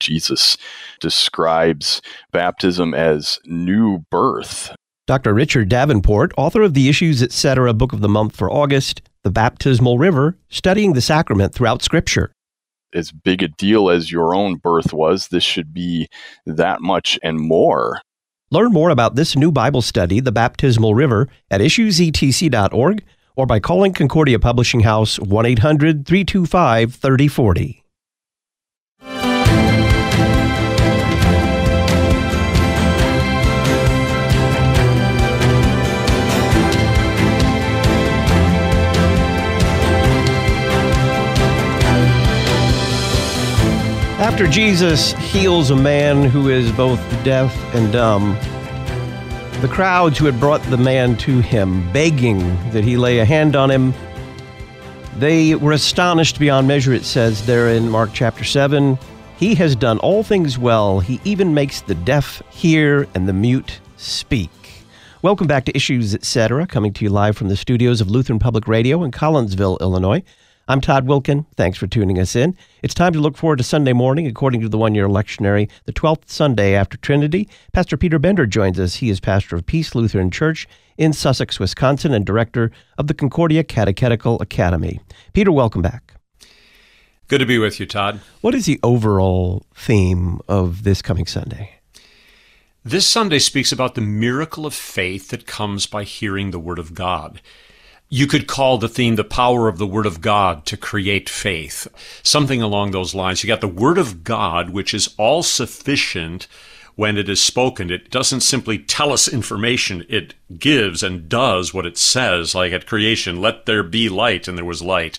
Jesus describes baptism as new birth. Dr. Richard Davenport, author of the Issues Etc. Book of the Month for August, The Baptismal River, studying the sacrament throughout Scripture. As big a deal as your own birth was, this should be that much and more. Learn more about this new Bible study, The Baptismal River, at issuesetc.org or by calling Concordia Publishing House 1 800 325 3040. After Jesus heals a man who is both deaf and dumb, the crowds who had brought the man to him, begging that he lay a hand on him, they were astonished beyond measure, it says there in Mark chapter 7. He has done all things well. He even makes the deaf hear and the mute speak. Welcome back to Issues Etc., coming to you live from the studios of Lutheran Public Radio in Collinsville, Illinois. I'm Todd Wilken. Thanks for tuning us in. It's time to look forward to Sunday morning, according to the one year lectionary, the 12th Sunday after Trinity. Pastor Peter Bender joins us. He is pastor of Peace Lutheran Church in Sussex, Wisconsin, and director of the Concordia Catechetical Academy. Peter, welcome back. Good to be with you, Todd. What is the overall theme of this coming Sunday? This Sunday speaks about the miracle of faith that comes by hearing the Word of God. You could call the theme the power of the Word of God to create faith. Something along those lines. You got the Word of God, which is all sufficient when it is spoken. It doesn't simply tell us information, it gives and does what it says, like at creation, let there be light, and there was light.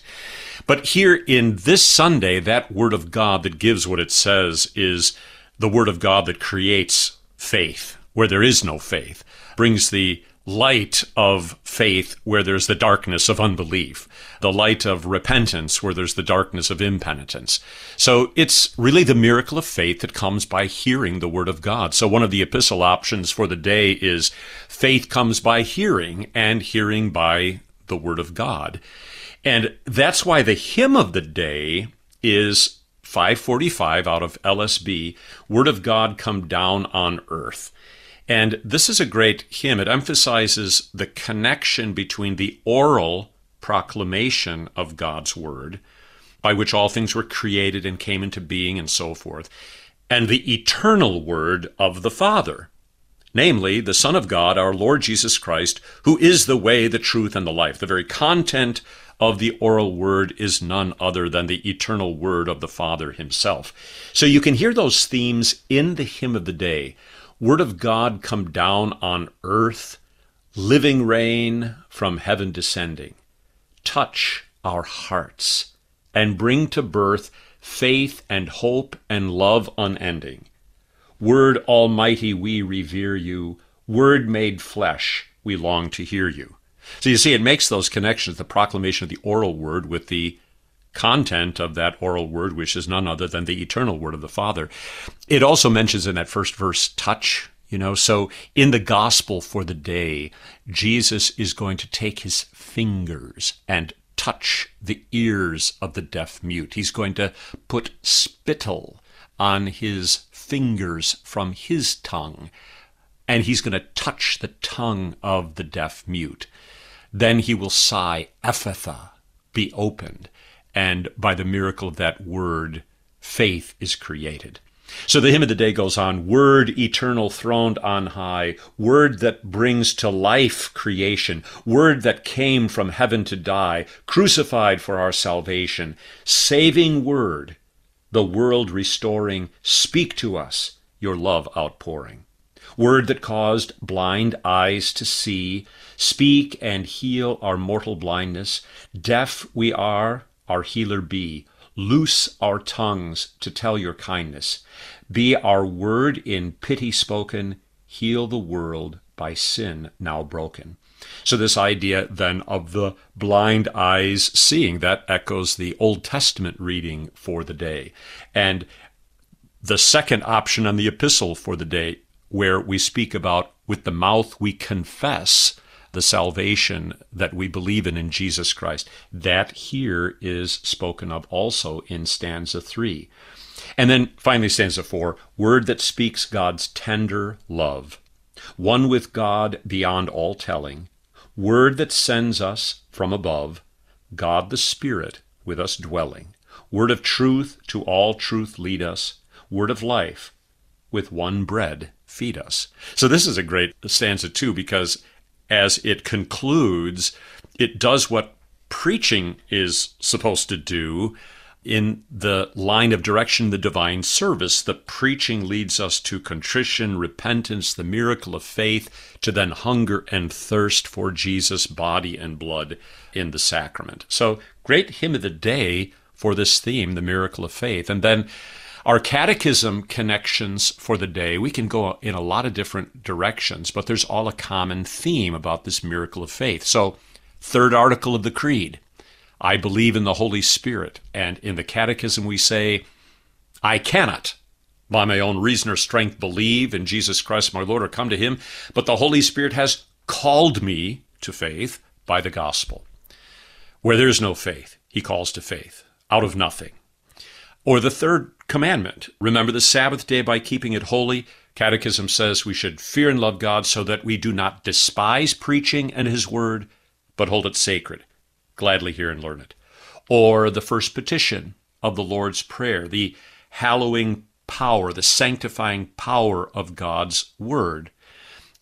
But here in this Sunday, that Word of God that gives what it says is the Word of God that creates faith, where there is no faith, brings the light of faith where there's the darkness of unbelief, the light of repentance where there's the darkness of impenitence. So it's really the miracle of faith that comes by hearing the word of God. So one of the epistle options for the day is faith comes by hearing and hearing by the word of God. And that's why the hymn of the day is 545 out of LSB, Word of God come down on earth. And this is a great hymn. It emphasizes the connection between the oral proclamation of God's word, by which all things were created and came into being and so forth, and the eternal word of the Father, namely the Son of God, our Lord Jesus Christ, who is the way, the truth, and the life. The very content of the oral word is none other than the eternal word of the Father himself. So you can hear those themes in the hymn of the day. Word of God come down on earth, living rain from heaven descending. Touch our hearts and bring to birth faith and hope and love unending. Word Almighty, we revere you. Word made flesh, we long to hear you. So you see, it makes those connections, the proclamation of the oral word with the content of that oral word, which is none other than the eternal word of the Father. It also mentions in that first verse touch, you know. So in the gospel for the day, Jesus is going to take his fingers and touch the ears of the deaf mute. He's going to put spittle on his fingers from his tongue, and he's going to touch the tongue of the deaf mute. Then he will sigh, Ephphatha, be opened and by the miracle of that word, faith is created. So the hymn of the day goes on Word eternal throned on high, Word that brings to life creation, Word that came from heaven to die, crucified for our salvation, saving Word, the world restoring, speak to us, your love outpouring. Word that caused blind eyes to see, speak and heal our mortal blindness. Deaf we are, our healer be. Loose our tongues to tell your kindness. Be our word in pity spoken. Heal the world by sin now broken. So, this idea then of the blind eyes seeing, that echoes the Old Testament reading for the day. And the second option on the epistle for the day, where we speak about with the mouth we confess the salvation that we believe in in Jesus Christ. That here is spoken of also in stanza 3. And then finally, stanza four word that speaks God's tender love, one with God beyond all telling, word that sends us from above, God the Spirit with us dwelling, word of truth to all truth lead us, word of life with one bread feed us. So this is a great stanza too, because as it concludes, it does what preaching is supposed to do in the line of direction, the divine service, the preaching leads us to contrition, repentance, the miracle of faith, to then hunger and thirst for Jesus' body and blood in the sacrament. So, great hymn of the day for this theme, the miracle of faith. And then our catechism connections for the day, we can go in a lot of different directions, but there's all a common theme about this miracle of faith. So, third article of the Creed I believe in the Holy Spirit. And in the Catechism, we say, I cannot by my own reason or strength believe in Jesus Christ my Lord or come to him, but the Holy Spirit has called me to faith by the gospel. Where there is no faith, he calls to faith out of nothing. Or the third commandment remember the Sabbath day by keeping it holy. Catechism says we should fear and love God so that we do not despise preaching and his word, but hold it sacred gladly hear and learn it. Or the first petition of the Lord's Prayer, the hallowing power, the sanctifying power of God's Word.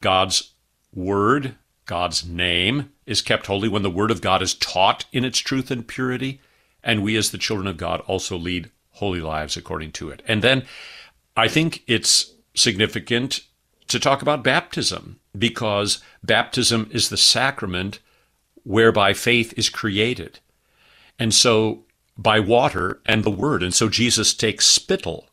God's Word, God's name, is kept holy when the Word of God is taught in its truth and purity, and we as the children of God also lead holy lives according to it. And then I think it's significant to talk about baptism because baptism is the sacrament whereby faith is created. And so by water and the word. And so Jesus takes spittle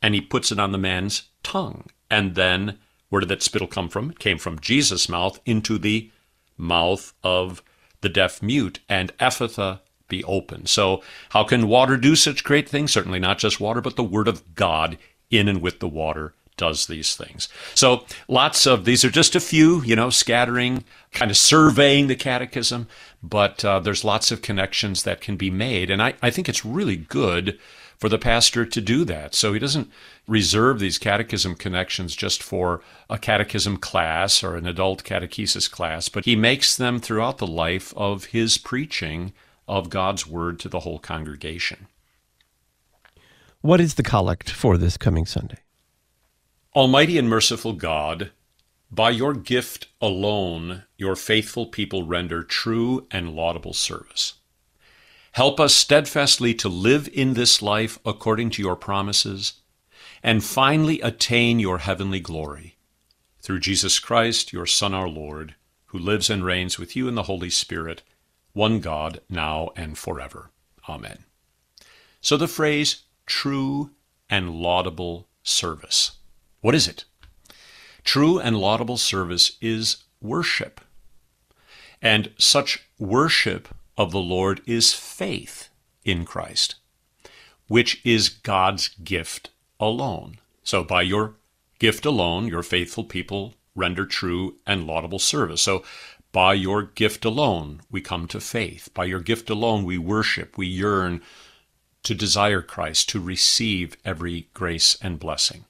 and he puts it on the man's tongue. And then where did that spittle come from? It came from Jesus' mouth into the mouth of the deaf mute, and Ephphatha be open. So, how can water do such great things? Certainly not just water, but the Word of God in and with the water does these things. So lots of these are just a few, you know, scattering, kind of surveying the catechism, but uh, there's lots of connections that can be made. And I, I think it's really good for the pastor to do that. So he doesn't reserve these catechism connections just for a catechism class or an adult catechesis class, but he makes them throughout the life of his preaching of God's word to the whole congregation. What is the collect for this coming Sunday? Almighty and merciful God, by your gift alone, your faithful people render true and laudable service. Help us steadfastly to live in this life according to your promises, and finally attain your heavenly glory. Through Jesus Christ, your Son, our Lord, who lives and reigns with you in the Holy Spirit, one God, now and forever. Amen. So the phrase true and laudable service. What is it? True and laudable service is worship. And such worship of the Lord is faith in Christ, which is God's gift alone. So, by your gift alone, your faithful people render true and laudable service. So, by your gift alone, we come to faith. By your gift alone, we worship, we yearn to desire Christ, to receive every grace and blessing.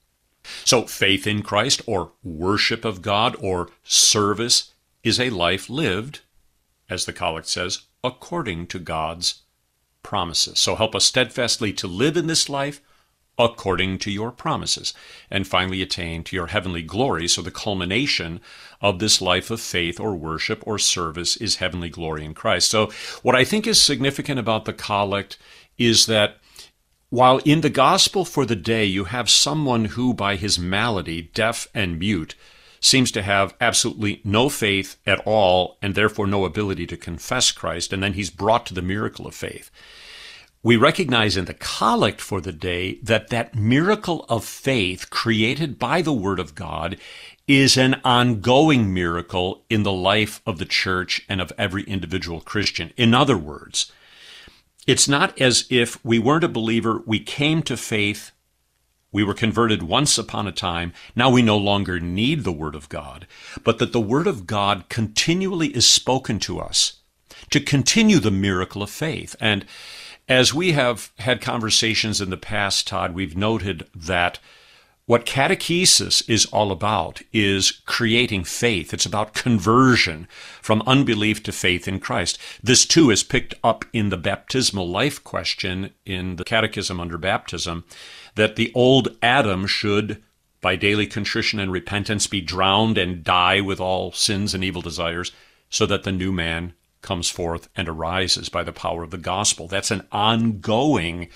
So, faith in Christ or worship of God or service is a life lived, as the collect says, according to God's promises. So, help us steadfastly to live in this life according to your promises, and finally attain to your heavenly glory. So, the culmination of this life of faith or worship or service is heavenly glory in Christ. So, what I think is significant about the collect is that while in the gospel for the day you have someone who, by his malady, deaf and mute, seems to have absolutely no faith at all and therefore no ability to confess Christ, and then he's brought to the miracle of faith. We recognize in the collect for the day that that miracle of faith created by the Word of God is an ongoing miracle in the life of the church and of every individual Christian. In other words, it's not as if we weren't a believer, we came to faith, we were converted once upon a time, now we no longer need the Word of God, but that the Word of God continually is spoken to us to continue the miracle of faith. And As we have had conversations in the past, Todd, we've noted that what catechesis is all about is creating faith. It's about conversion from unbelief to faith in Christ. This too is picked up in the baptismal life question in the catechism under baptism that the old Adam should, by daily contrition and repentance, be drowned and die with all sins and evil desires, so that the new man comes forth and arises by the power of the gospel. That's an ongoing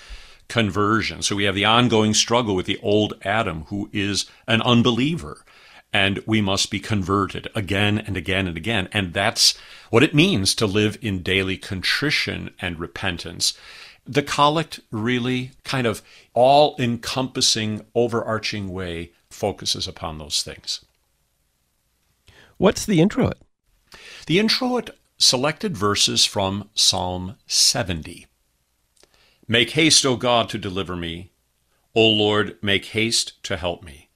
conversion. So we have the ongoing struggle with the old Adam, who is an unbeliever. And we must be converted again and again and again. And that's what it means to live in daily contrition and repentance. The collect really kind of all encompassing, overarching way focuses upon those things. What's the introit? The introit selected verses from Psalm 70. Make haste, O God, to deliver me. O Lord, make haste to help me.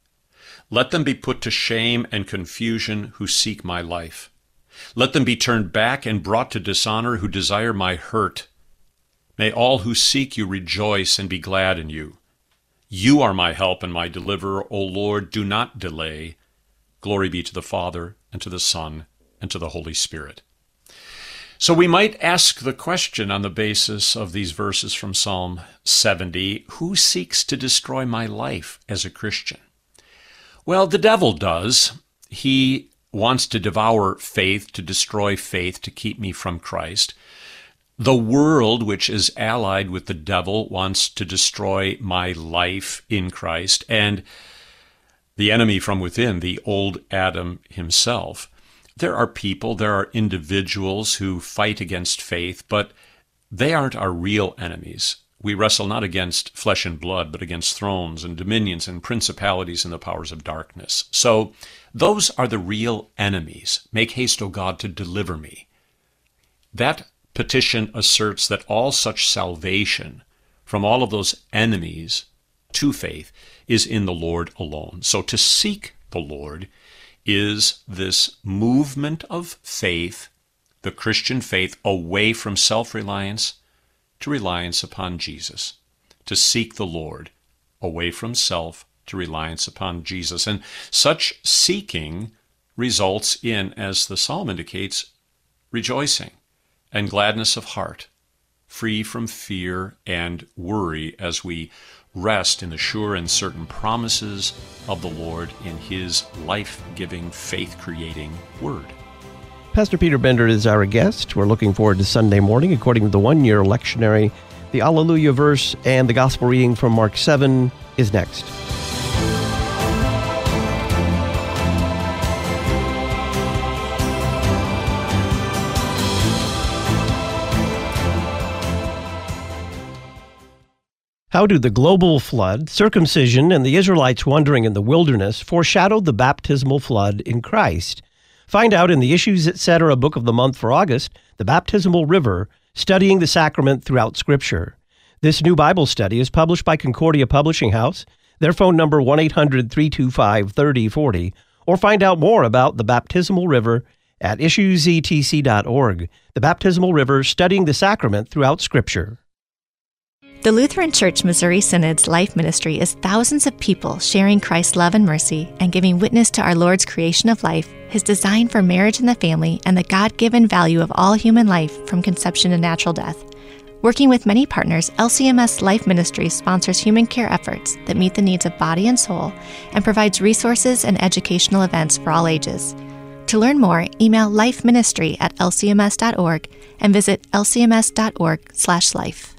Let them be put to shame and confusion who seek my life. Let them be turned back and brought to dishonor who desire my hurt. May all who seek you rejoice and be glad in you. You are my help and my deliverer, O Lord, do not delay. Glory be to the Father, and to the Son, and to the Holy Spirit. So we might ask the question on the basis of these verses from Psalm 70 Who seeks to destroy my life as a Christian? Well, the devil does. He wants to devour faith, to destroy faith, to keep me from Christ. The world, which is allied with the devil, wants to destroy my life in Christ. And the enemy from within, the old Adam himself, there are people, there are individuals who fight against faith, but they aren't our real enemies. We wrestle not against flesh and blood, but against thrones and dominions and principalities and the powers of darkness. So those are the real enemies. Make haste, O God, to deliver me. That petition asserts that all such salvation from all of those enemies to faith is in the Lord alone. So to seek the Lord is this movement of faith, the Christian faith, away from self reliance to reliance upon Jesus, to seek the Lord, away from self to reliance upon Jesus. And such seeking results in, as the psalm indicates, rejoicing and gladness of heart, free from fear and worry as we rest in the sure and certain promises of the Lord in His life giving, faith creating Word. Pastor Peter Bender is our guest. We're looking forward to Sunday morning according to the one year lectionary. The Alleluia verse and the gospel reading from Mark 7 is next. How do the global flood, circumcision, and the Israelites wandering in the wilderness foreshadow the baptismal flood in Christ? Find out in the Issues Etc. book of the month for August, The Baptismal River, Studying the Sacrament Throughout Scripture. This new Bible study is published by Concordia Publishing House. Their phone number 1-800-325-3040 or find out more about the baptismal river at issuesetc.org. The baptismal river studying the sacrament throughout scripture. The Lutheran Church Missouri Synod's life ministry is thousands of people sharing Christ's love and mercy and giving witness to our Lord's creation of life, his design for marriage and the family, and the God given value of all human life from conception to natural death. Working with many partners, LCMS Life Ministry sponsors human care efforts that meet the needs of body and soul and provides resources and educational events for all ages. To learn more, email lifeministry at lcms.org and visit lcms.org/life.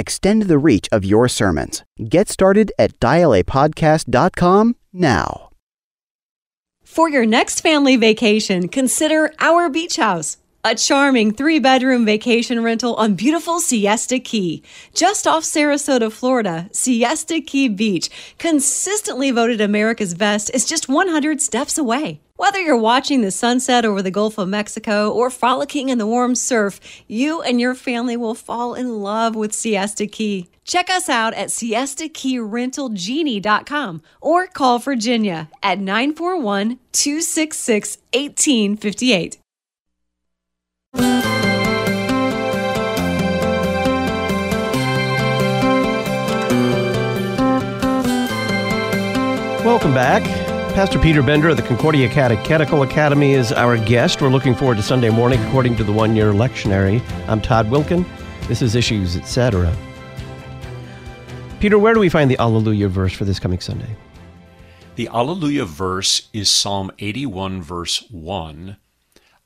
Extend the reach of your sermons. Get started at dialapodcast.com now. For your next family vacation, consider our beach house. A charming three bedroom vacation rental on beautiful Siesta Key. Just off Sarasota, Florida, Siesta Key Beach, consistently voted America's best, is just 100 steps away. Whether you're watching the sunset over the Gulf of Mexico or frolicking in the warm surf, you and your family will fall in love with Siesta Key. Check us out at siestakeyrentalgenie.com or call Virginia at 941 266 1858. Welcome back. Pastor Peter Bender of the Concordia Catechetical Academy is our guest. We're looking forward to Sunday morning according to the one year lectionary. I'm Todd Wilken. This is Issues, etc. Peter, where do we find the Alleluia verse for this coming Sunday? The Alleluia verse is Psalm 81, verse 1.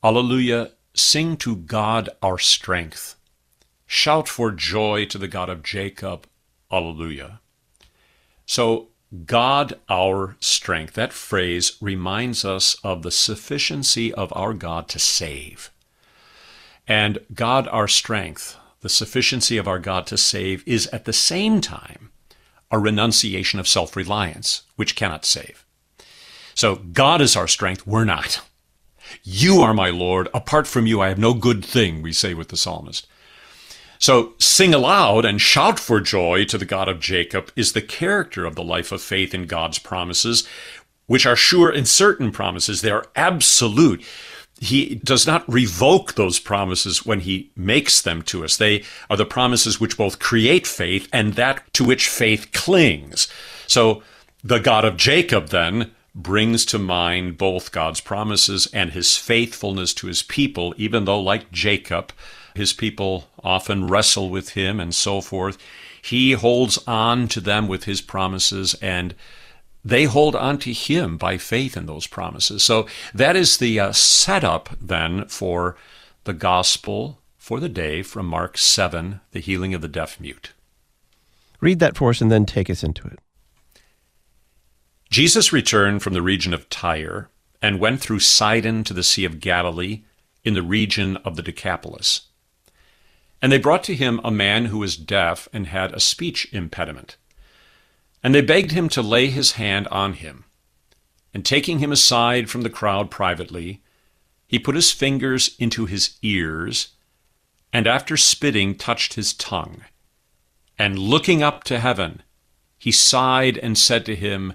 Alleluia, sing to God our strength. Shout for joy to the God of Jacob. Alleluia. So, God our strength, that phrase reminds us of the sufficiency of our God to save. And God our strength, the sufficiency of our God to save, is at the same time a renunciation of self reliance, which cannot save. So God is our strength, we're not. You are my Lord. Apart from you, I have no good thing, we say with the psalmist. So, sing aloud and shout for joy to the God of Jacob is the character of the life of faith in God's promises, which are sure and certain promises. They are absolute. He does not revoke those promises when he makes them to us. They are the promises which both create faith and that to which faith clings. So, the God of Jacob then brings to mind both God's promises and his faithfulness to his people, even though, like Jacob, his people often wrestle with him and so forth. He holds on to them with his promises and they hold on to him by faith in those promises. So that is the uh, setup then for the gospel for the day from Mark 7, the healing of the deaf mute. Read that for us and then take us into it. Jesus returned from the region of Tyre and went through Sidon to the Sea of Galilee in the region of the Decapolis. And they brought to him a man who was deaf and had a speech impediment. And they begged him to lay his hand on him. And taking him aside from the crowd privately, he put his fingers into his ears, and after spitting, touched his tongue. And looking up to heaven, he sighed and said to him,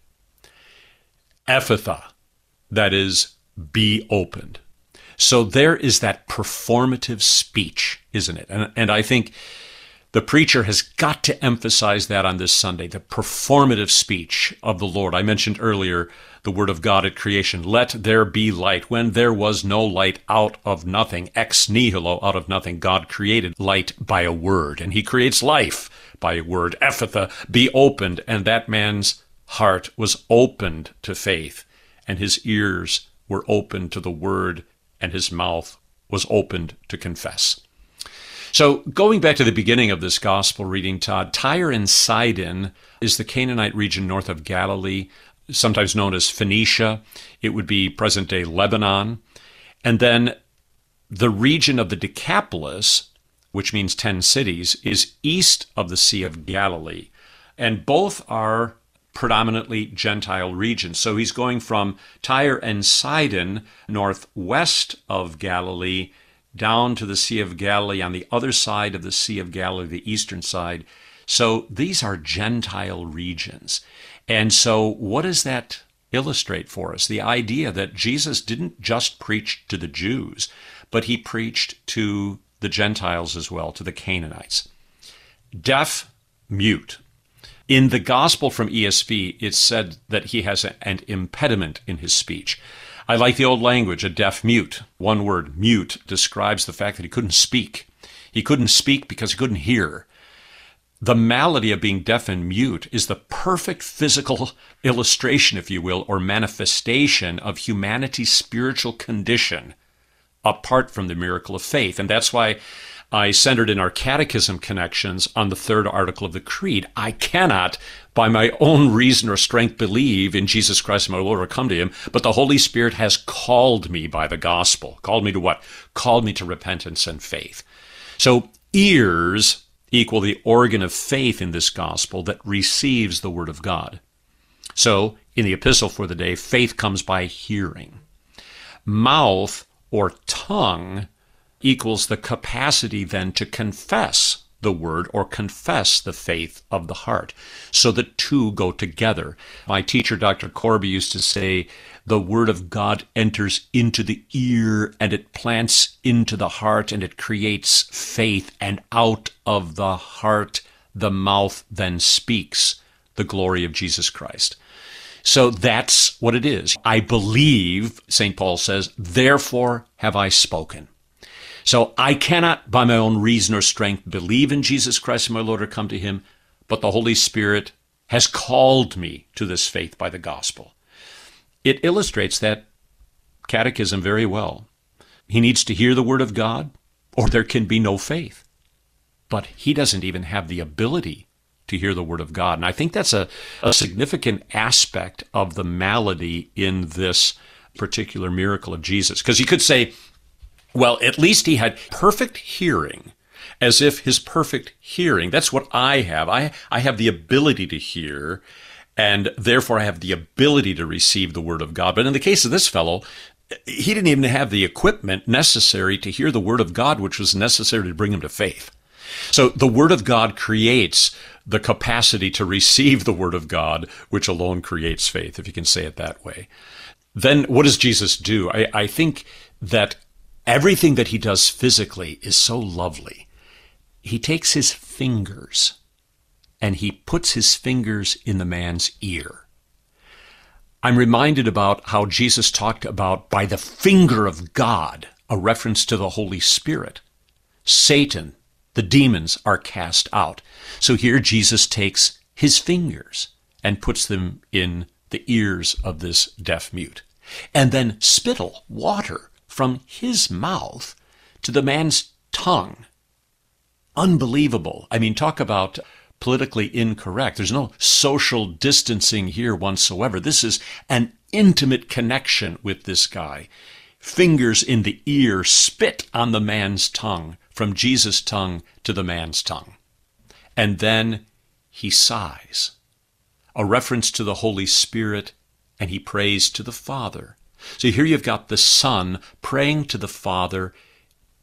Ephphatha, that is, be opened. So there is that performative speech, isn't it? And, and I think the preacher has got to emphasize that on this Sunday, the performative speech of the Lord. I mentioned earlier the word of God at creation. Let there be light. When there was no light out of nothing, ex nihilo, out of nothing, God created light by a word. And he creates life by a word. Ephphatha, be opened. And that man's heart was opened to faith, and his ears were opened to the word and his mouth was opened to confess. So, going back to the beginning of this gospel reading, Todd, Tyre and Sidon is the Canaanite region north of Galilee, sometimes known as Phoenicia. It would be present day Lebanon. And then the region of the Decapolis, which means 10 cities, is east of the Sea of Galilee. And both are predominantly Gentile regions. So he's going from Tyre and Sidon, northwest of Galilee, down to the Sea of Galilee on the other side of the Sea of Galilee, the eastern side. So these are Gentile regions. And so, what does that illustrate for us? The idea that Jesus didn't just preach to the Jews, but he preached to the Gentiles as well, to the Canaanites. Deaf, mute, in the gospel from ESV, it's said that he has an impediment in his speech. I like the old language, a deaf mute. One word, mute, describes the fact that he couldn't speak. He couldn't speak because he couldn't hear. The malady of being deaf and mute is the perfect physical illustration, if you will, or manifestation of humanity's spiritual condition apart from the miracle of faith. And that's why I centered in our catechism connections on the third article of the Creed. I cannot, by my own reason or strength, believe in Jesus Christ my Lord or come to him, but the Holy Spirit has called me by the gospel. Called me to what? Called me to repentance and faith. So ears equal the organ of faith in this gospel that receives the word of God. So in the epistle for the day, faith comes by hearing. Mouth or tongue equals the capacity then to confess the word or confess the faith of the heart. So the two go together. My teacher, Dr. Corby, used to say, the word of God enters into the ear and it plants into the heart and it creates faith. And out of the heart, the mouth then speaks the glory of Jesus Christ. So that's what it is. I believe, St. Paul says, therefore have I spoken. So I cannot, by my own reason or strength, believe in Jesus Christ my Lord or come to him, but the Holy Spirit has called me to this faith by the gospel. It illustrates that catechism very well. He needs to hear the word of God, or there can be no faith. But he doesn't even have the ability to hear the word of God. And I think that's a, a significant aspect of the malady in this particular miracle of Jesus. Because you could say, well, at least he had perfect hearing, as if his perfect hearing, that's what I have. I, I have the ability to hear, and therefore I have the ability to receive the word of God. But in the case of this fellow, he didn't even have the equipment necessary to hear the word of God, which was necessary to bring him to faith. So the word of God creates the capacity to receive the word of God, which alone creates faith, if you can say it that way. Then what does Jesus do? I, I think that everything that he does physically is so lovely. He takes his fingers and he puts his fingers in the man's ear. I'm reminded about how Jesus talked about by the finger of God, a reference to the Holy Spirit. Satan, the demons are cast out. So here Jesus takes his fingers and puts them in the ears of this deaf mute. And then spittle, water, from his mouth to the man's tongue. Unbelievable. I mean, talk about politically incorrect. There's no social distancing here whatsoever. This is an intimate connection with this guy. Fingers in the ear, spit on the man's tongue, from Jesus' tongue to the man's tongue. And then he sighs, a reference to the Holy Spirit, and he prays to the Father. So here you've got the Son praying to the Father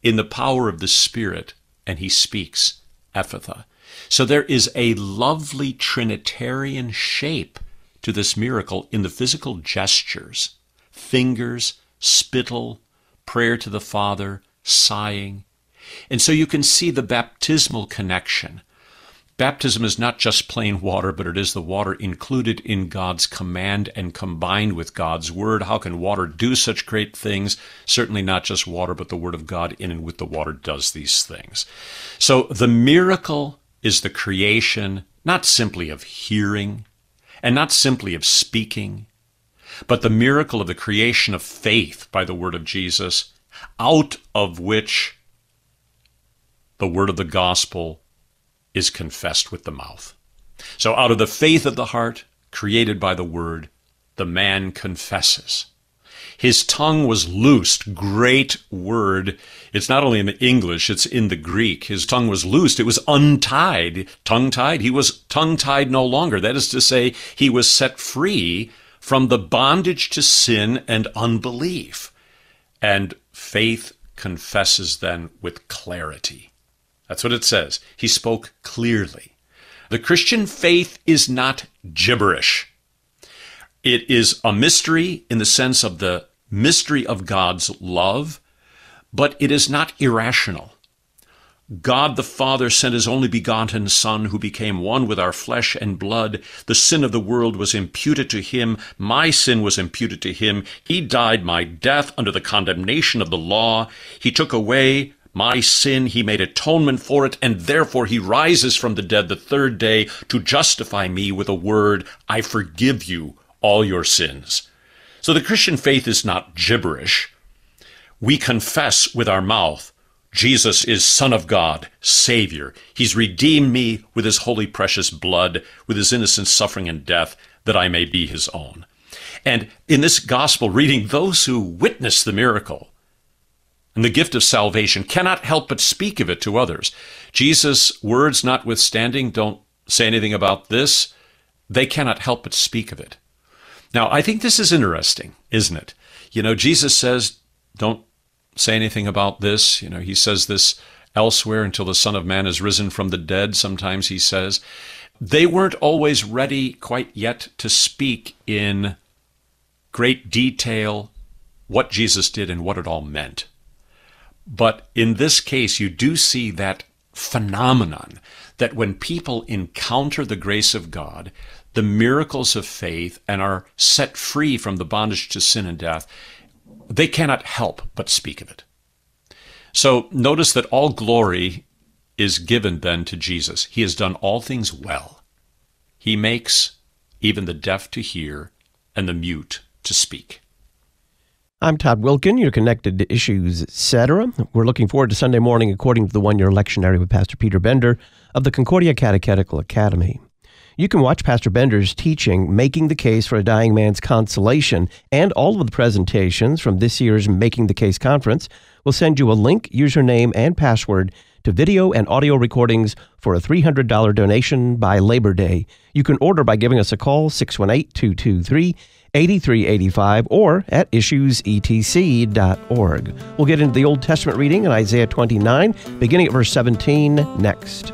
in the power of the Spirit, and he speaks, Ephphatha. So there is a lovely Trinitarian shape to this miracle in the physical gestures fingers, spittle, prayer to the Father, sighing. And so you can see the baptismal connection Baptism is not just plain water, but it is the water included in God's command and combined with God's word. How can water do such great things? Certainly not just water, but the word of God in and with the water does these things. So the miracle is the creation not simply of hearing and not simply of speaking, but the miracle of the creation of faith by the word of Jesus, out of which the word of the gospel is confessed with the mouth. So out of the faith of the heart, created by the word, the man confesses. His tongue was loosed. Great word. It's not only in the English, it's in the Greek. His tongue was loosed. It was untied. Tongue tied. He was tongue tied no longer. That is to say, he was set free from the bondage to sin and unbelief. And faith confesses then with clarity. That's what it says. He spoke clearly. The Christian faith is not gibberish. It is a mystery in the sense of the mystery of God's love, but it is not irrational. God the Father sent his only begotten Son, who became one with our flesh and blood. The sin of the world was imputed to him. My sin was imputed to him. He died my death under the condemnation of the law. He took away my sin. He made atonement for it, and therefore he rises from the dead the third day to justify me with a word, I forgive you all your sins. So the Christian faith is not gibberish. We confess with our mouth Jesus is Son of God, Savior. He's redeemed me with His holy precious blood, with His innocent suffering and death, that I may be His own. And in this gospel reading, those who witness the miracle and the gift of salvation cannot help but speak of it to others. Jesus' words notwithstanding, don't say anything about this. They cannot help but speak of it. Now, I think this is interesting, isn't it? You know, Jesus says, don't say anything about this. You know, he says this elsewhere until the Son of Man is risen from the dead, sometimes he says. They weren't always ready quite yet to speak in great detail what Jesus did and what it all meant. But in this case, you do see that phenomenon that when people encounter the grace of God, the miracles of faith, and are set free from the bondage to sin and death, they cannot help but speak of it. So notice that all glory is given then to Jesus. He has done all things well. He makes even the deaf to hear and the mute to speak. I'm Todd Wilken. You're connected to Issues, etc. We're looking forward to Sunday morning according to the one year lectionary with Pastor Peter Bender of the Concordia Catechetical Academy. You can watch Pastor Bender's teaching, Making the Case for a Dying Man's Consolation, and all of the presentations from this year's Making the Case conference. We'll send you a link, username, and password to video and audio recordings for a $300 donation by Labor Day. You can order by giving us a call, 618 223 8385, or at issuesetc.org. We'll get into the Old Testament reading in Isaiah 29, beginning at verse 17 next.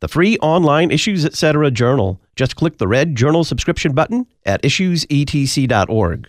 the free online Issues Etc. journal. Just click the red journal subscription button at issuesetc.org.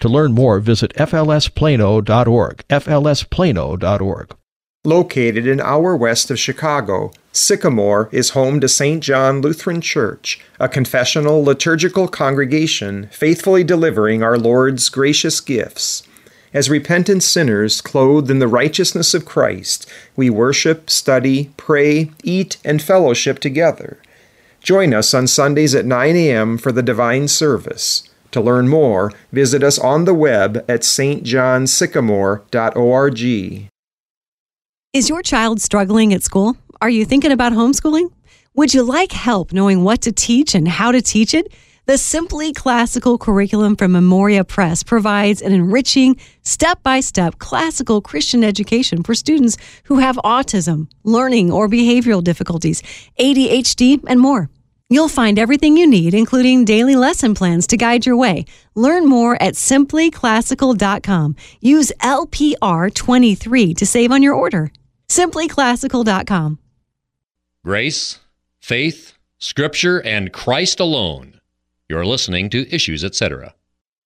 To learn more, visit flsplano.org, flsplano.org. Located an hour west of Chicago, Sycamore is home to St. John Lutheran Church, a confessional liturgical congregation faithfully delivering our Lord's gracious gifts. As repentant sinners clothed in the righteousness of Christ, we worship, study, pray, eat, and fellowship together. Join us on Sundays at 9 a.m. for the divine service. To learn more, visit us on the web at stjohnsycamore.org. Is your child struggling at school? Are you thinking about homeschooling? Would you like help knowing what to teach and how to teach it? The Simply Classical curriculum from Memoria Press provides an enriching, step by step classical Christian education for students who have autism, learning or behavioral difficulties, ADHD, and more. You'll find everything you need, including daily lesson plans to guide your way. Learn more at simplyclassical.com. Use LPR23 to save on your order. Simplyclassical.com. Grace, faith, scripture, and Christ alone. You're listening to Issues, etc.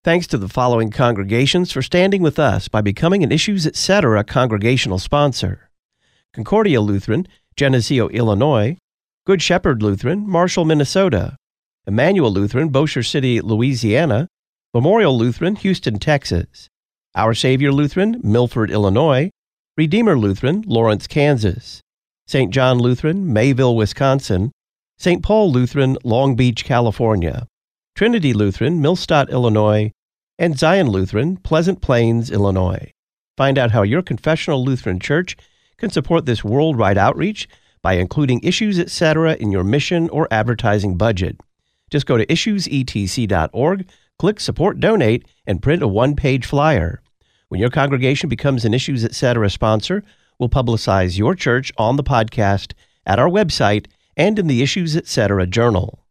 Thanks to the following congregations for standing with us by becoming an Issues, etc. congregational sponsor Concordia Lutheran, Geneseo, Illinois, Good Shepherd Lutheran, Marshall, Minnesota. Emmanuel Lutheran, Bossier City, Louisiana. Memorial Lutheran, Houston, Texas. Our Savior Lutheran, Milford, Illinois. Redeemer Lutheran, Lawrence, Kansas. St. John Lutheran, Mayville, Wisconsin. St. Paul Lutheran, Long Beach, California. Trinity Lutheran, Millstadt, Illinois. And Zion Lutheran, Pleasant Plains, Illinois. Find out how your confessional Lutheran church can support this worldwide outreach by including issues, etc., in your mission or advertising budget. Just go to issuesetc.org, click Support Donate, and print a one page flyer. When your congregation becomes an Issues Etc. sponsor, we'll publicize your church on the podcast, at our website, and in the Issues Etc. journal.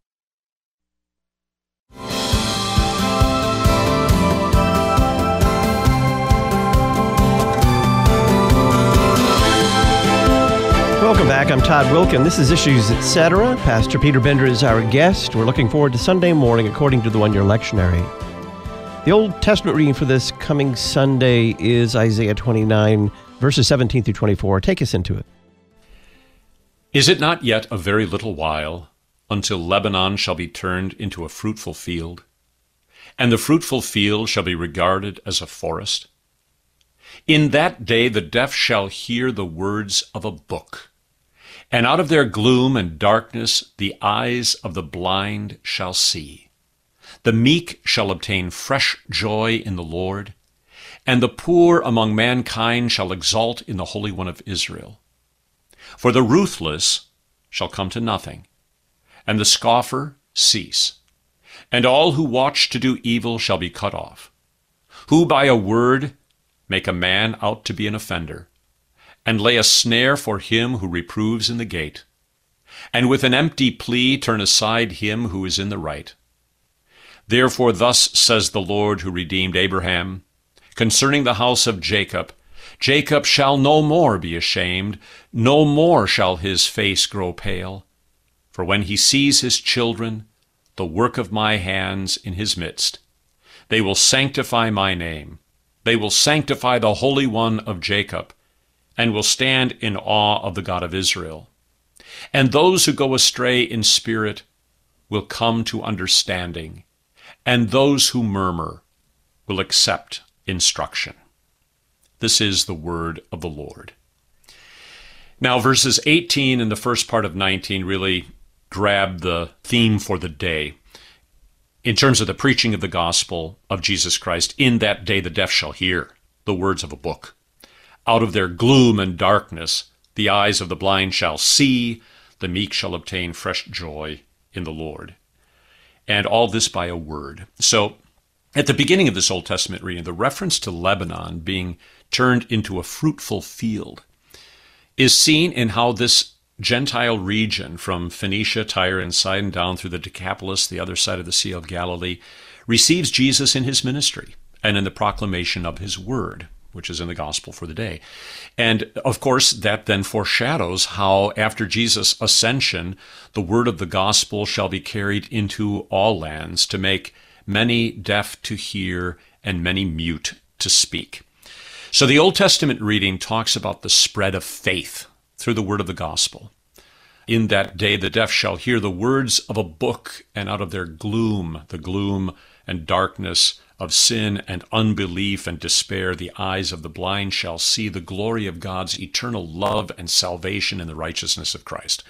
Welcome back. I'm Todd Wilken. This is Issues Etc. Pastor Peter Bender is our guest. We're looking forward to Sunday morning according to the one year lectionary. The Old Testament reading for this coming Sunday is Isaiah 29, verses 17 through 24. Take us into it. Is it not yet a very little while until Lebanon shall be turned into a fruitful field, and the fruitful field shall be regarded as a forest? In that day the deaf shall hear the words of a book and out of their gloom and darkness the eyes of the blind shall see. The meek shall obtain fresh joy in the Lord, and the poor among mankind shall exult in the Holy One of Israel. For the ruthless shall come to nothing, and the scoffer cease, and all who watch to do evil shall be cut off, who by a word make a man out to be an offender and lay a snare for him who reproves in the gate, and with an empty plea turn aside him who is in the right. Therefore, thus says the Lord who redeemed Abraham concerning the house of Jacob Jacob shall no more be ashamed, no more shall his face grow pale. For when he sees his children, the work of my hands in his midst, they will sanctify my name. They will sanctify the Holy One of Jacob and will stand in awe of the God of Israel. And those who go astray in spirit will come to understanding, and those who murmur will accept instruction. This is the word of the Lord. Now, verses 18 and the first part of 19 really grab the theme for the day in terms of the preaching of the gospel of Jesus Christ. In that day, the deaf shall hear the words of a book. Out of their gloom and darkness, the eyes of the blind shall see, the meek shall obtain fresh joy in the Lord. And all this by a word. So, at the beginning of this Old Testament reading, the reference to Lebanon being turned into a fruitful field is seen in how this Gentile region from Phoenicia, Tyre, and Sidon down through the Decapolis, the other side of the Sea of Galilee, receives Jesus in his ministry and in the proclamation of his word which is in the gospel for the day. And of course, that then foreshadows how after Jesus' ascension, the word of the gospel shall be carried into all lands to make many deaf to hear and many mute to speak. So the Old Testament reading talks about the spread of faith through the word of the gospel. In that day, the deaf shall hear the words of a book, and out of their gloom, the gloom and darkness, of sin and unbelief and despair, the eyes of the blind shall see the glory of God's eternal love and salvation in the righteousness of Christ.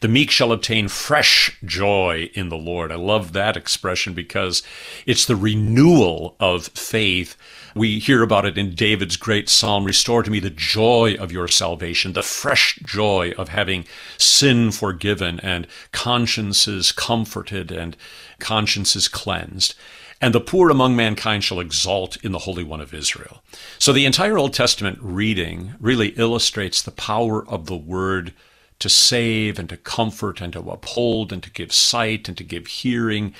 The meek shall obtain fresh joy in the Lord. I love that expression because it's the renewal of faith. We hear about it in David's great psalm Restore to me the joy of your salvation, the fresh joy of having sin forgiven and consciences comforted and consciences cleansed and the poor among mankind shall exalt in the Holy One of Israel. So the entire Old Testament reading really illustrates the power of the Word to save and to comfort and to uphold and to give sight and to give hearing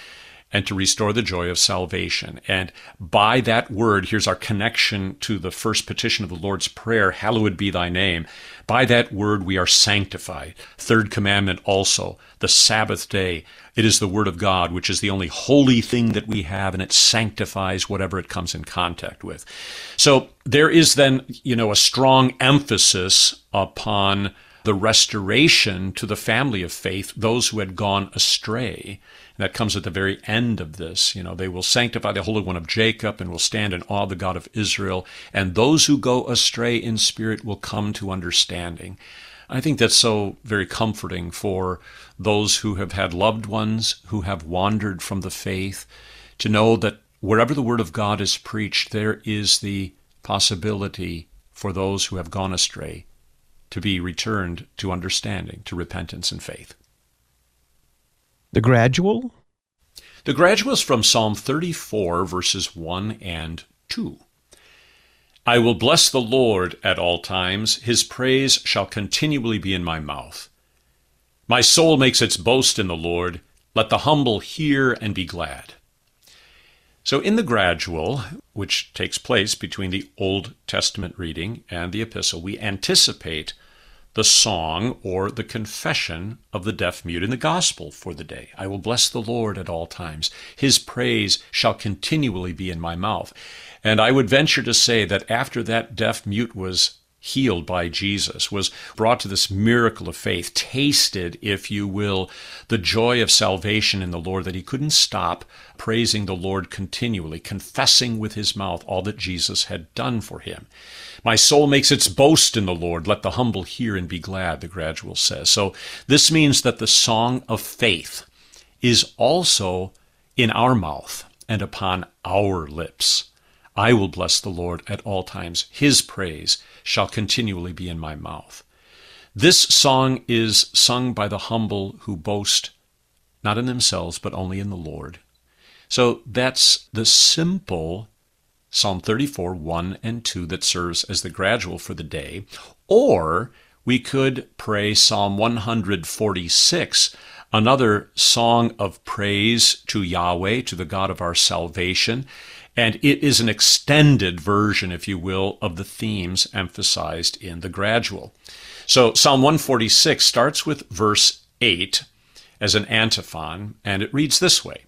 and to restore the joy of salvation. And by that word, here's our connection to the first petition of the Lord's Prayer Hallowed be thy name. By that word, we are sanctified. Third commandment also, the Sabbath day. It is the word of God, which is the only holy thing that we have, and it sanctifies whatever it comes in contact with. So there is then, you know, a strong emphasis upon the restoration to the family of faith, those who had gone astray. And that comes at the very end of this. You know, they will sanctify the Holy One of Jacob and will stand in awe of the God of Israel. And those who go astray in spirit will come to understanding. I think that's so very comforting for those who have had loved ones who have wandered from the faith to know that wherever the Word of God is preached, there is the possibility for those who have gone astray to be returned to understanding, to repentance and faith. The gradual? The gradual is from Psalm 34, verses 1 and 2. I will bless the Lord at all times. His praise shall continually be in my mouth. My soul makes its boast in the Lord. Let the humble hear and be glad. So, in the gradual, which takes place between the Old Testament reading and the epistle, we anticipate the song or the confession of the deaf mute in the gospel for the day. I will bless the Lord at all times. His praise shall continually be in my mouth. And I would venture to say that after that deaf mute was healed by Jesus, was brought to this miracle of faith, tasted, if you will, the joy of salvation in the Lord, that he couldn't stop praising the Lord continually, confessing with his mouth all that Jesus had done for him. My soul makes its boast in the Lord. Let the humble hear and be glad, the gradual says. So this means that the song of faith is also in our mouth and upon our lips. I will bless the Lord at all times. His praise shall continually be in my mouth. This song is sung by the humble who boast not in themselves, but only in the Lord. So that's the simple Psalm 34, 1 and 2, that serves as the gradual for the day. Or we could pray Psalm 146, another song of praise to Yahweh, to the God of our salvation. And it is an extended version, if you will, of the themes emphasized in the gradual. So Psalm 146 starts with verse 8 as an antiphon, and it reads this way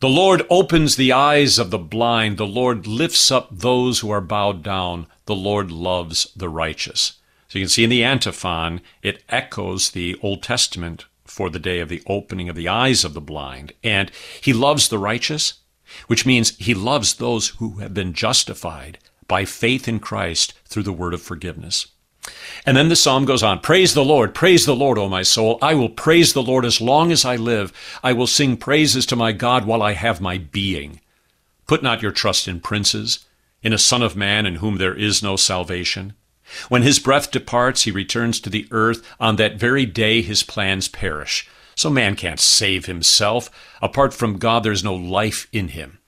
the Lord opens the eyes of the blind. The Lord lifts up those who are bowed down. The Lord loves the righteous. So you can see in the antiphon, it echoes the Old Testament for the day of the opening of the eyes of the blind. And he loves the righteous, which means he loves those who have been justified by faith in Christ through the word of forgiveness. And then the psalm goes on Praise the Lord, praise the Lord, O my soul. I will praise the Lord as long as I live. I will sing praises to my God while I have my being. Put not your trust in princes, in a son of man in whom there is no salvation. When his breath departs, he returns to the earth. On that very day, his plans perish. So man can't save himself. Apart from God, there's no life in him.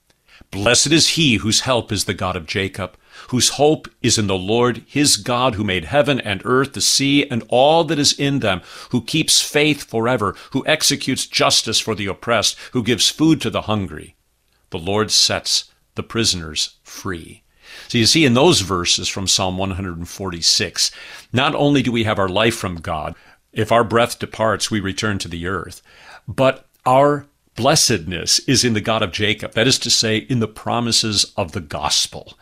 Blessed is he whose help is the God of Jacob whose hope is in the Lord his God, who made heaven and earth, the sea, and all that is in them, who keeps faith forever, who executes justice for the oppressed, who gives food to the hungry. The Lord sets the prisoners free. So you see in those verses from Psalm 146, not only do we have our life from God, if our breath departs, we return to the earth, but our blessedness is in the God of Jacob. That is to say, in the promises of the gospel.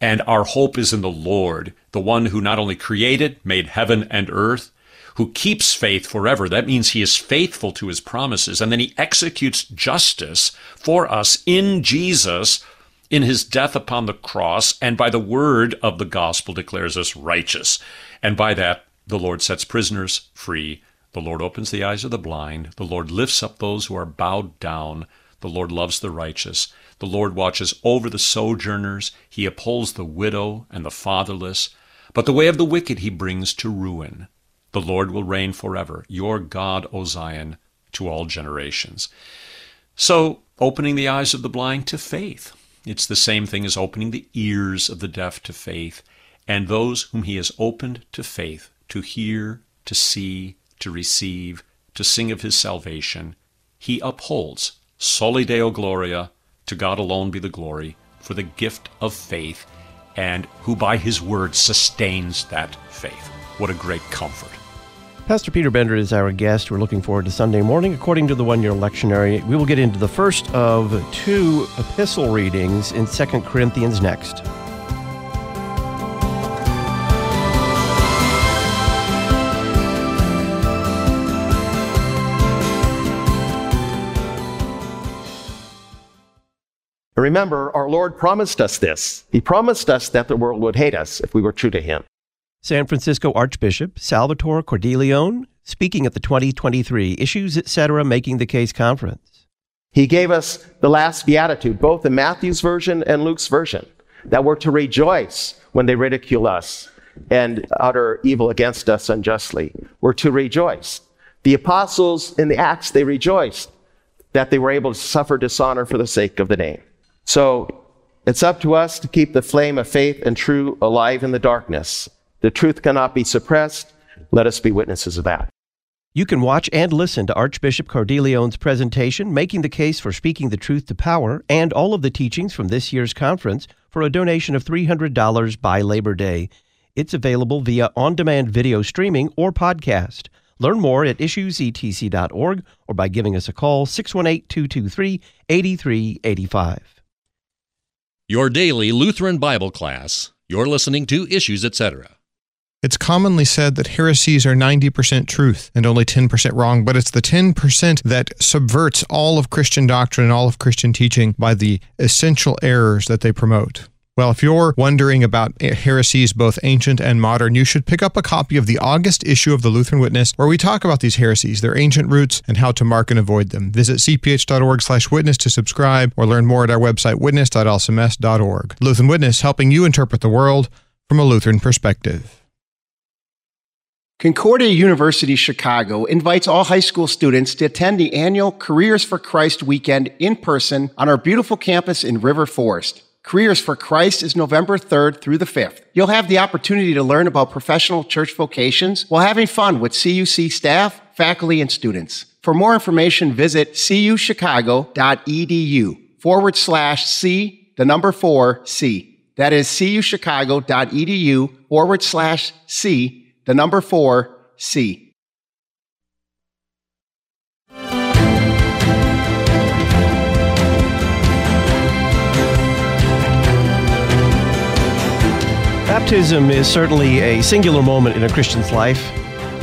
And our hope is in the Lord, the one who not only created, made heaven and earth, who keeps faith forever. That means he is faithful to his promises. And then he executes justice for us in Jesus in his death upon the cross, and by the word of the gospel declares us righteous. And by that, the Lord sets prisoners free. The Lord opens the eyes of the blind. The Lord lifts up those who are bowed down. The Lord loves the righteous. The Lord watches over the sojourners. He upholds the widow and the fatherless. But the way of the wicked he brings to ruin. The Lord will reign forever, your God, O Zion, to all generations. So, opening the eyes of the blind to faith. It's the same thing as opening the ears of the deaf to faith, and those whom he has opened to faith, to hear, to see, to receive, to sing of his salvation, he upholds. Soli Deo Gloria, to God alone be the glory for the gift of faith and who by his word sustains that faith. What a great comfort. Pastor Peter Bender is our guest. We're looking forward to Sunday morning. According to the one year lectionary, we will get into the first of two epistle readings in 2 Corinthians next. Remember, our Lord promised us this. He promised us that the world would hate us if we were true to Him. San Francisco Archbishop Salvatore Cordileone speaking at the 2023 Issues Etc. Making the Case conference. He gave us the last beatitude, both in Matthew's version and Luke's version, that we're to rejoice when they ridicule us and utter evil against us unjustly. We're to rejoice. The apostles in the Acts, they rejoiced that they were able to suffer dishonor for the sake of the name. So it's up to us to keep the flame of faith and truth alive in the darkness. The truth cannot be suppressed. Let us be witnesses of that. You can watch and listen to Archbishop Cordileone's presentation, Making the Case for Speaking the Truth to Power, and all of the teachings from this year's conference for a donation of $300 by Labor Day. It's available via on demand video streaming or podcast. Learn more at issuesetc.org or by giving us a call 618 223 8385. Your daily Lutheran Bible class. You're listening to Issues, etc. It's commonly said that heresies are 90% truth and only 10% wrong, but it's the 10% that subverts all of Christian doctrine and all of Christian teaching by the essential errors that they promote. Well, if you're wondering about heresies, both ancient and modern, you should pick up a copy of the August issue of the Lutheran Witness, where we talk about these heresies, their ancient roots, and how to mark and avoid them. Visit cph.org/witness to subscribe, or learn more at our website witness.lcms.org. Lutheran Witness, helping you interpret the world from a Lutheran perspective. Concordia University Chicago invites all high school students to attend the annual Careers for Christ weekend in person on our beautiful campus in River Forest. Careers for Christ is November 3rd through the 5th. You'll have the opportunity to learn about professional church vocations while having fun with CUC staff, faculty, and students. For more information, visit cuchicago.edu forward slash C, the number four C. That is cuchicago.edu forward slash C, the number four, C. Baptism is certainly a singular moment in a Christian's life.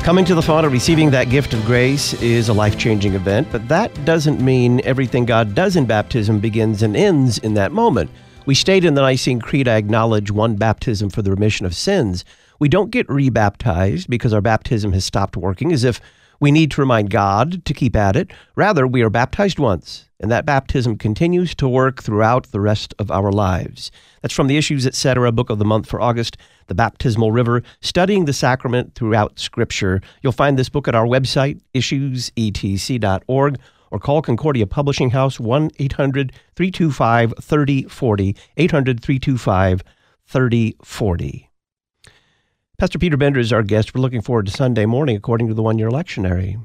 Coming to the font of receiving that gift of grace is a life changing event, but that doesn't mean everything God does in baptism begins and ends in that moment. We state in the Nicene Creed, I acknowledge one baptism for the remission of sins. We don't get rebaptized because our baptism has stopped working, as if we need to remind God to keep at it. Rather, we are baptized once, and that baptism continues to work throughout the rest of our lives. That's from the Issues Etc. book of the month for August, The Baptismal River, Studying the Sacrament Throughout Scripture. You'll find this book at our website, issuesetc.org, or call Concordia Publishing House 1 800 325 3040, 800 325 3040. Pastor Peter Bender is our guest. We're looking forward to Sunday morning according to the one year lectionary.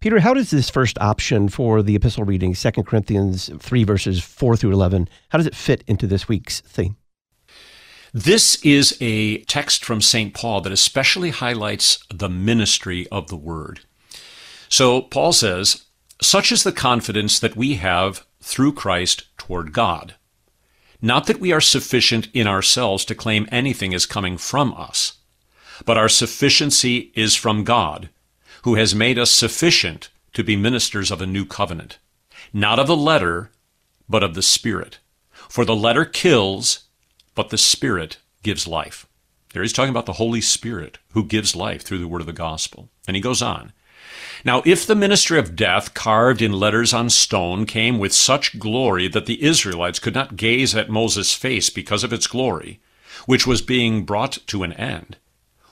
Peter, how does this first option for the epistle reading, 2 Corinthians 3, verses 4 through 11, how does it fit into this week's theme? This is a text from St. Paul that especially highlights the ministry of the word. So Paul says, Such is the confidence that we have through Christ toward God. Not that we are sufficient in ourselves to claim anything as coming from us but our sufficiency is from God, who has made us sufficient to be ministers of a new covenant, not of the letter, but of the Spirit. For the letter kills, but the Spirit gives life. There he's talking about the Holy Spirit who gives life through the word of the gospel. And he goes on. Now, if the ministry of death carved in letters on stone came with such glory that the Israelites could not gaze at Moses' face because of its glory, which was being brought to an end,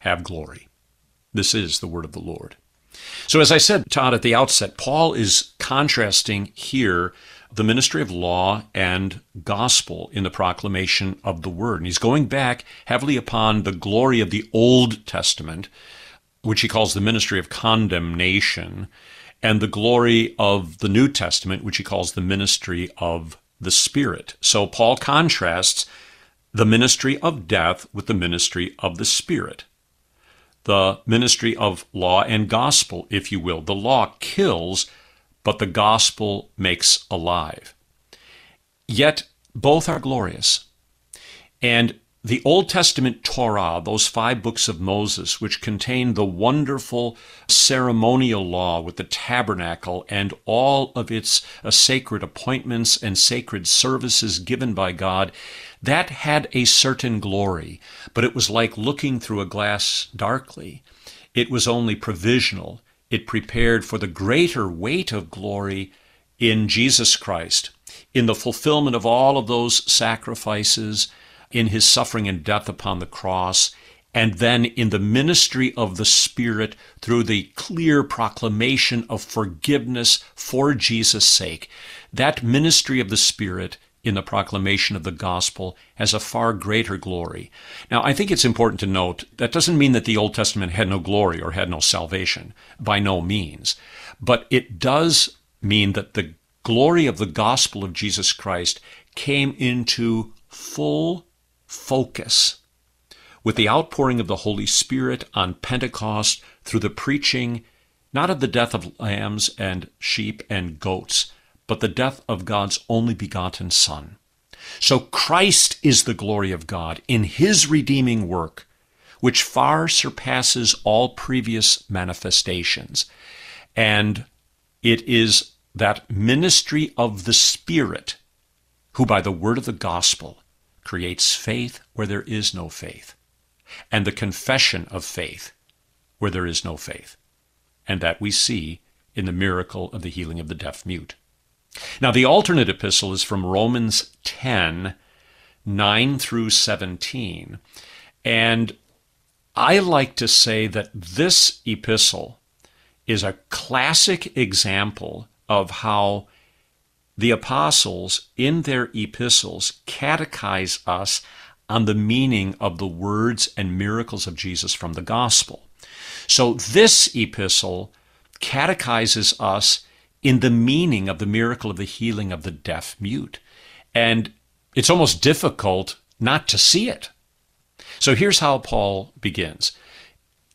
have glory. This is the word of the Lord. So, as I said, Todd, at the outset, Paul is contrasting here the ministry of law and gospel in the proclamation of the word. And he's going back heavily upon the glory of the Old Testament, which he calls the ministry of condemnation, and the glory of the New Testament, which he calls the ministry of the Spirit. So Paul contrasts the ministry of death with the ministry of the Spirit. The ministry of law and gospel, if you will. The law kills, but the gospel makes alive. Yet both are glorious. And the Old Testament Torah, those five books of Moses, which contain the wonderful ceremonial law with the tabernacle and all of its uh, sacred appointments and sacred services given by God, that had a certain glory, but it was like looking through a glass darkly. It was only provisional. It prepared for the greater weight of glory in Jesus Christ, in the fulfillment of all of those sacrifices in his suffering and death upon the cross, and then in the ministry of the Spirit through the clear proclamation of forgiveness for Jesus' sake. That ministry of the Spirit in the proclamation of the gospel has a far greater glory. Now, I think it's important to note that doesn't mean that the Old Testament had no glory or had no salvation. By no means. But it does mean that the glory of the gospel of Jesus Christ came into full focus with the outpouring of the Holy Spirit on Pentecost through the preaching not of the death of lambs and sheep and goats, but the death of God's only begotten Son. So Christ is the glory of God in his redeeming work, which far surpasses all previous manifestations. And it is that ministry of the Spirit who, by the word of the gospel, creates faith where there is no faith, and the confession of faith where there is no faith. And that we see in the miracle of the healing of the deaf mute. Now, the alternate epistle is from Romans 10 9 through 17. And I like to say that this epistle is a classic example of how the apostles, in their epistles, catechize us on the meaning of the words and miracles of Jesus from the gospel. So this epistle catechizes us in the meaning of the miracle of the healing of the deaf mute. And it's almost difficult not to see it. So here's how Paul begins.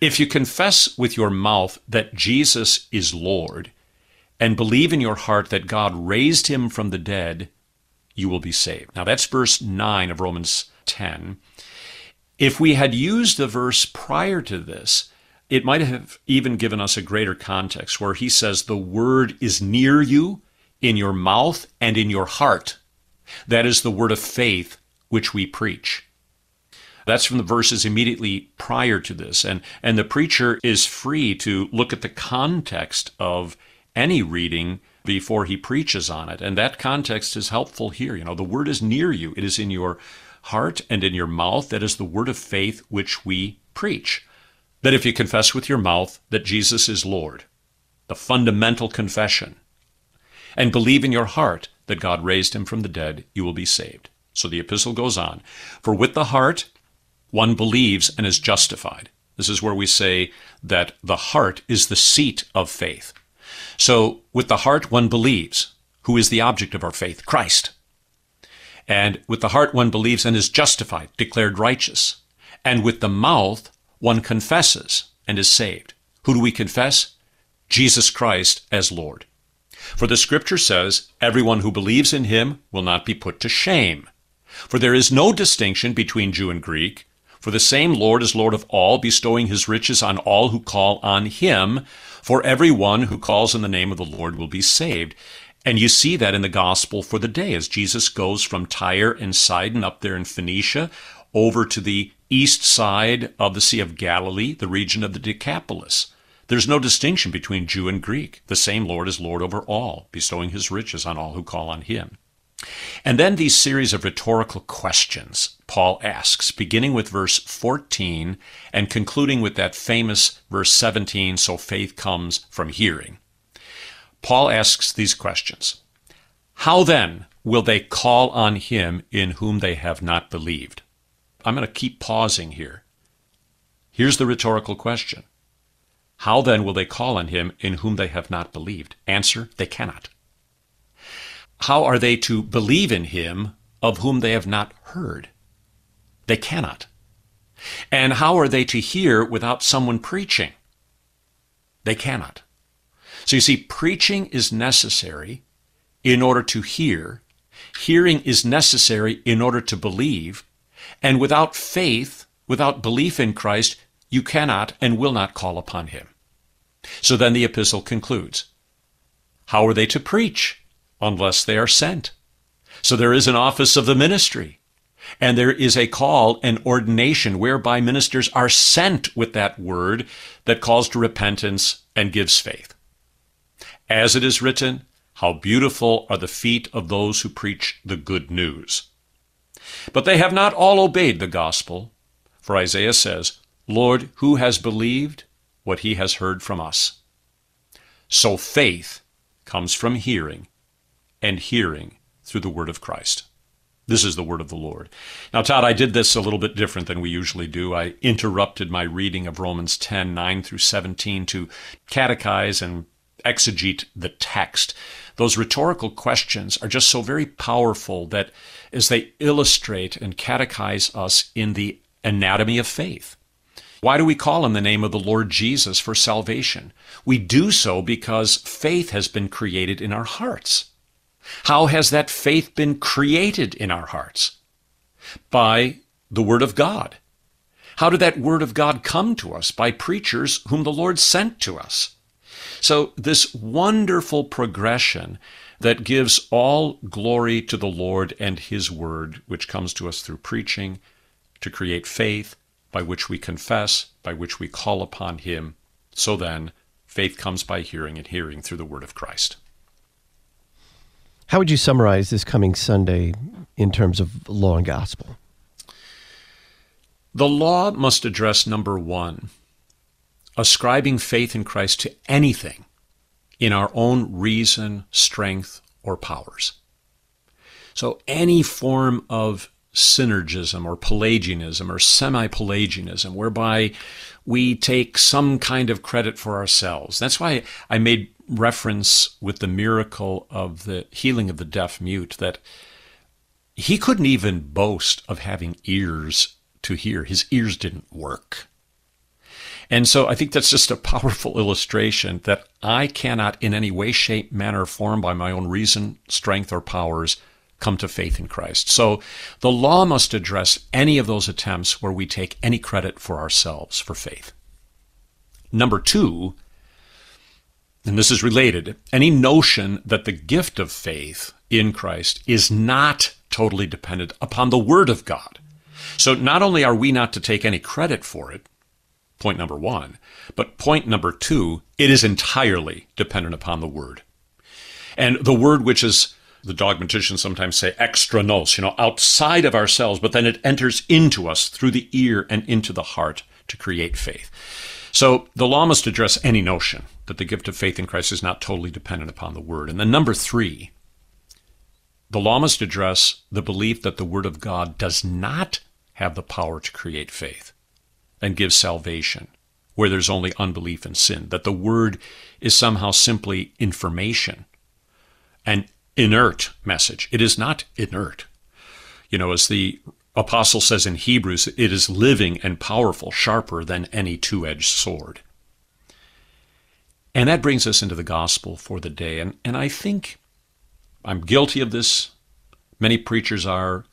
If you confess with your mouth that Jesus is Lord and believe in your heart that God raised him from the dead, you will be saved. Now that's verse 9 of Romans 10. If we had used the verse prior to this, it might have even given us a greater context where he says, The word is near you, in your mouth and in your heart. That is the word of faith which we preach. That's from the verses immediately prior to this. And, and the preacher is free to look at the context of any reading before he preaches on it. And that context is helpful here. You know, the word is near you, it is in your heart and in your mouth. That is the word of faith which we preach. That if you confess with your mouth that Jesus is Lord, the fundamental confession, and believe in your heart that God raised him from the dead, you will be saved. So the epistle goes on. For with the heart one believes and is justified. This is where we say that the heart is the seat of faith. So with the heart one believes. Who is the object of our faith? Christ. And with the heart one believes and is justified, declared righteous. And with the mouth one confesses and is saved. Who do we confess? Jesus Christ as Lord. For the scripture says, everyone who believes in him will not be put to shame. For there is no distinction between Jew and Greek, for the same Lord is Lord of all, bestowing his riches on all who call on him. For everyone who calls in the name of the Lord will be saved. And you see that in the gospel for the day as Jesus goes from Tyre and Sidon up there in Phoenicia over to the east side of the Sea of Galilee, the region of the Decapolis. There's no distinction between Jew and Greek. The same Lord is Lord over all, bestowing his riches on all who call on him. And then these series of rhetorical questions Paul asks, beginning with verse 14 and concluding with that famous verse 17 so faith comes from hearing. Paul asks these questions How then will they call on him in whom they have not believed? I'm going to keep pausing here. Here's the rhetorical question How then will they call on him in whom they have not believed? Answer They cannot. How are they to believe in him of whom they have not heard? They cannot. And how are they to hear without someone preaching? They cannot. So you see, preaching is necessary in order to hear. Hearing is necessary in order to believe. And without faith, without belief in Christ, you cannot and will not call upon him. So then the epistle concludes. How are they to preach unless they are sent? So there is an office of the ministry. And there is a call and ordination whereby ministers are sent with that word that calls to repentance and gives faith. As it is written, how beautiful are the feet of those who preach the good news. But they have not all obeyed the gospel, for Isaiah says, Lord, who has believed what he has heard from us? So faith comes from hearing, and hearing through the word of Christ. This is the word of the Lord. Now, Todd, I did this a little bit different than we usually do. I interrupted my reading of Romans 10, 9 through 17 to catechize and exegete the text. Those rhetorical questions are just so very powerful that as they illustrate and catechize us in the anatomy of faith. Why do we call on the name of the Lord Jesus for salvation? We do so because faith has been created in our hearts. How has that faith been created in our hearts? By the Word of God. How did that Word of God come to us? By preachers whom the Lord sent to us. So, this wonderful progression that gives all glory to the Lord and His Word, which comes to us through preaching, to create faith, by which we confess, by which we call upon Him. So then, faith comes by hearing, and hearing through the Word of Christ. How would you summarize this coming Sunday in terms of law and gospel? The law must address number one, ascribing faith in Christ to anything in our own reason, strength, or powers. So any form of synergism or Pelagianism or semi Pelagianism, whereby we take some kind of credit for ourselves. That's why I made reference with the miracle of the healing of the deaf mute that he couldn't even boast of having ears to hear. His ears didn't work. And so I think that's just a powerful illustration that I cannot in any way, shape, manner, or form by my own reason, strength, or powers come to faith in Christ. So the law must address any of those attempts where we take any credit for ourselves for faith. Number two, and this is related, any notion that the gift of faith in Christ is not totally dependent upon the Word of God. So not only are we not to take any credit for it, point number one, but point number two, it is entirely dependent upon the Word. And the Word which is, the dogmaticians sometimes say, extra nos, you know, outside of ourselves, but then it enters into us through the ear and into the heart to create faith. So the law must address any notion that the gift of faith in Christ is not totally dependent upon the Word. And then number three, the law must address the belief that the Word of God does not have the power to create faith and give salvation where there's only unbelief and sin, that the Word is somehow simply information, an inert message. It is not inert. You know, as the apostle says in Hebrews, it is living and powerful, sharper than any two edged sword. And that brings us into the gospel for the day. And, and I think I'm guilty of this. Many preachers are.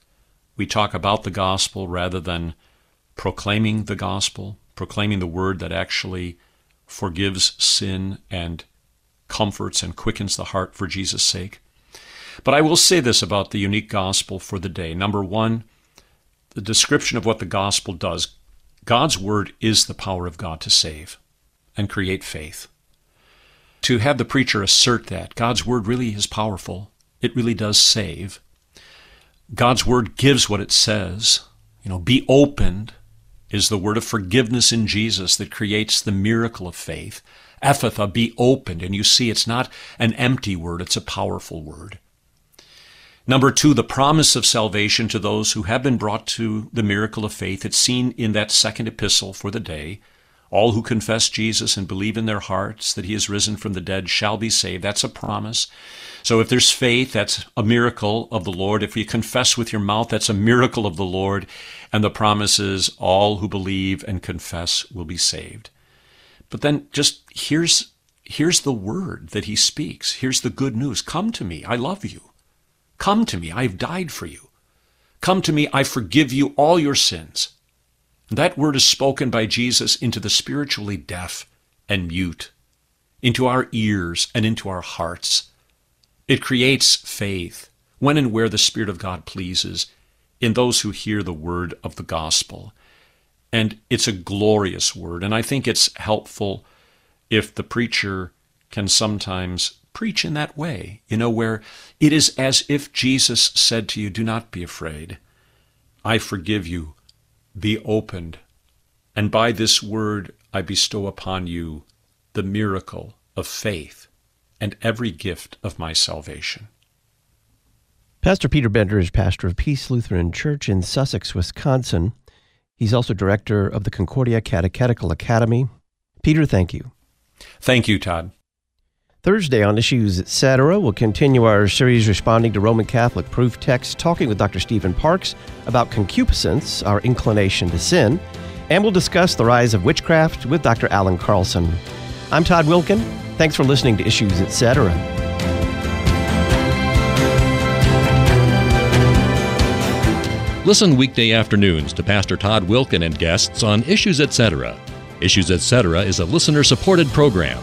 We talk about the gospel rather than proclaiming the gospel, proclaiming the word that actually forgives sin and comforts and quickens the heart for Jesus' sake. But I will say this about the unique gospel for the day. Number one, the description of what the gospel does. God's word is the power of God to save and create faith. To have the preacher assert that God's word really is powerful, it really does save. God's word gives what it says. You know, be opened is the word of forgiveness in Jesus that creates the miracle of faith. Ephphatha, be opened. And you see, it's not an empty word, it's a powerful word. Number two, the promise of salvation to those who have been brought to the miracle of faith. It's seen in that second epistle for the day, All who confess Jesus and believe in their hearts that he is risen from the dead shall be saved. That's a promise. So if there's faith, that's a miracle of the Lord. If you confess with your mouth, that's a miracle of the Lord. And the promise is all who believe and confess will be saved. But then just here's here's the word that he speaks. Here's the good news. Come to me. I love you. Come to me. I've died for you. Come to me. I forgive you all your sins. That word is spoken by Jesus into the spiritually deaf and mute, into our ears and into our hearts. It creates faith when and where the Spirit of God pleases in those who hear the word of the gospel. And it's a glorious word. And I think it's helpful if the preacher can sometimes preach in that way, you know, where it is as if Jesus said to you, Do not be afraid. I forgive you be opened, and by this word I bestow upon you the miracle of faith and every gift of my salvation. Pastor Peter Bender is pastor of Peace Lutheran Church in Sussex, Wisconsin. He's also director of the Concordia Catechetical Academy. Peter, thank you. Thank you, Todd. Thursday on Issues Etc., we'll continue our series responding to Roman Catholic proof texts, talking with Dr. Stephen Parks about concupiscence, our inclination to sin, and we'll discuss the rise of witchcraft with Dr. Alan Carlson. I'm Todd Wilken. Thanks for listening to Issues Etc. Listen weekday afternoons to Pastor Todd Wilken and guests on Issues Etc. Issues Etc. is a listener supported program.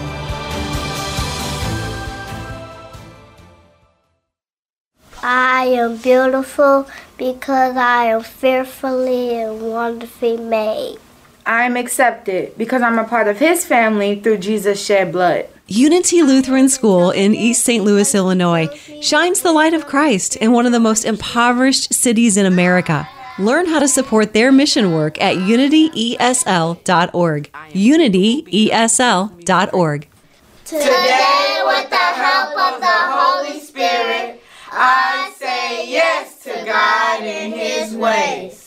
I am beautiful because I am fearfully and wonderfully made. I am accepted because I'm a part of His family through Jesus' shed blood. Unity Lutheran School in East St. Louis, Illinois, shines the light of Christ in one of the most impoverished cities in America. Learn how to support their mission work at unityesl.org. Unityesl.org. Today, with the help of the Holy I say yes to God and His ways.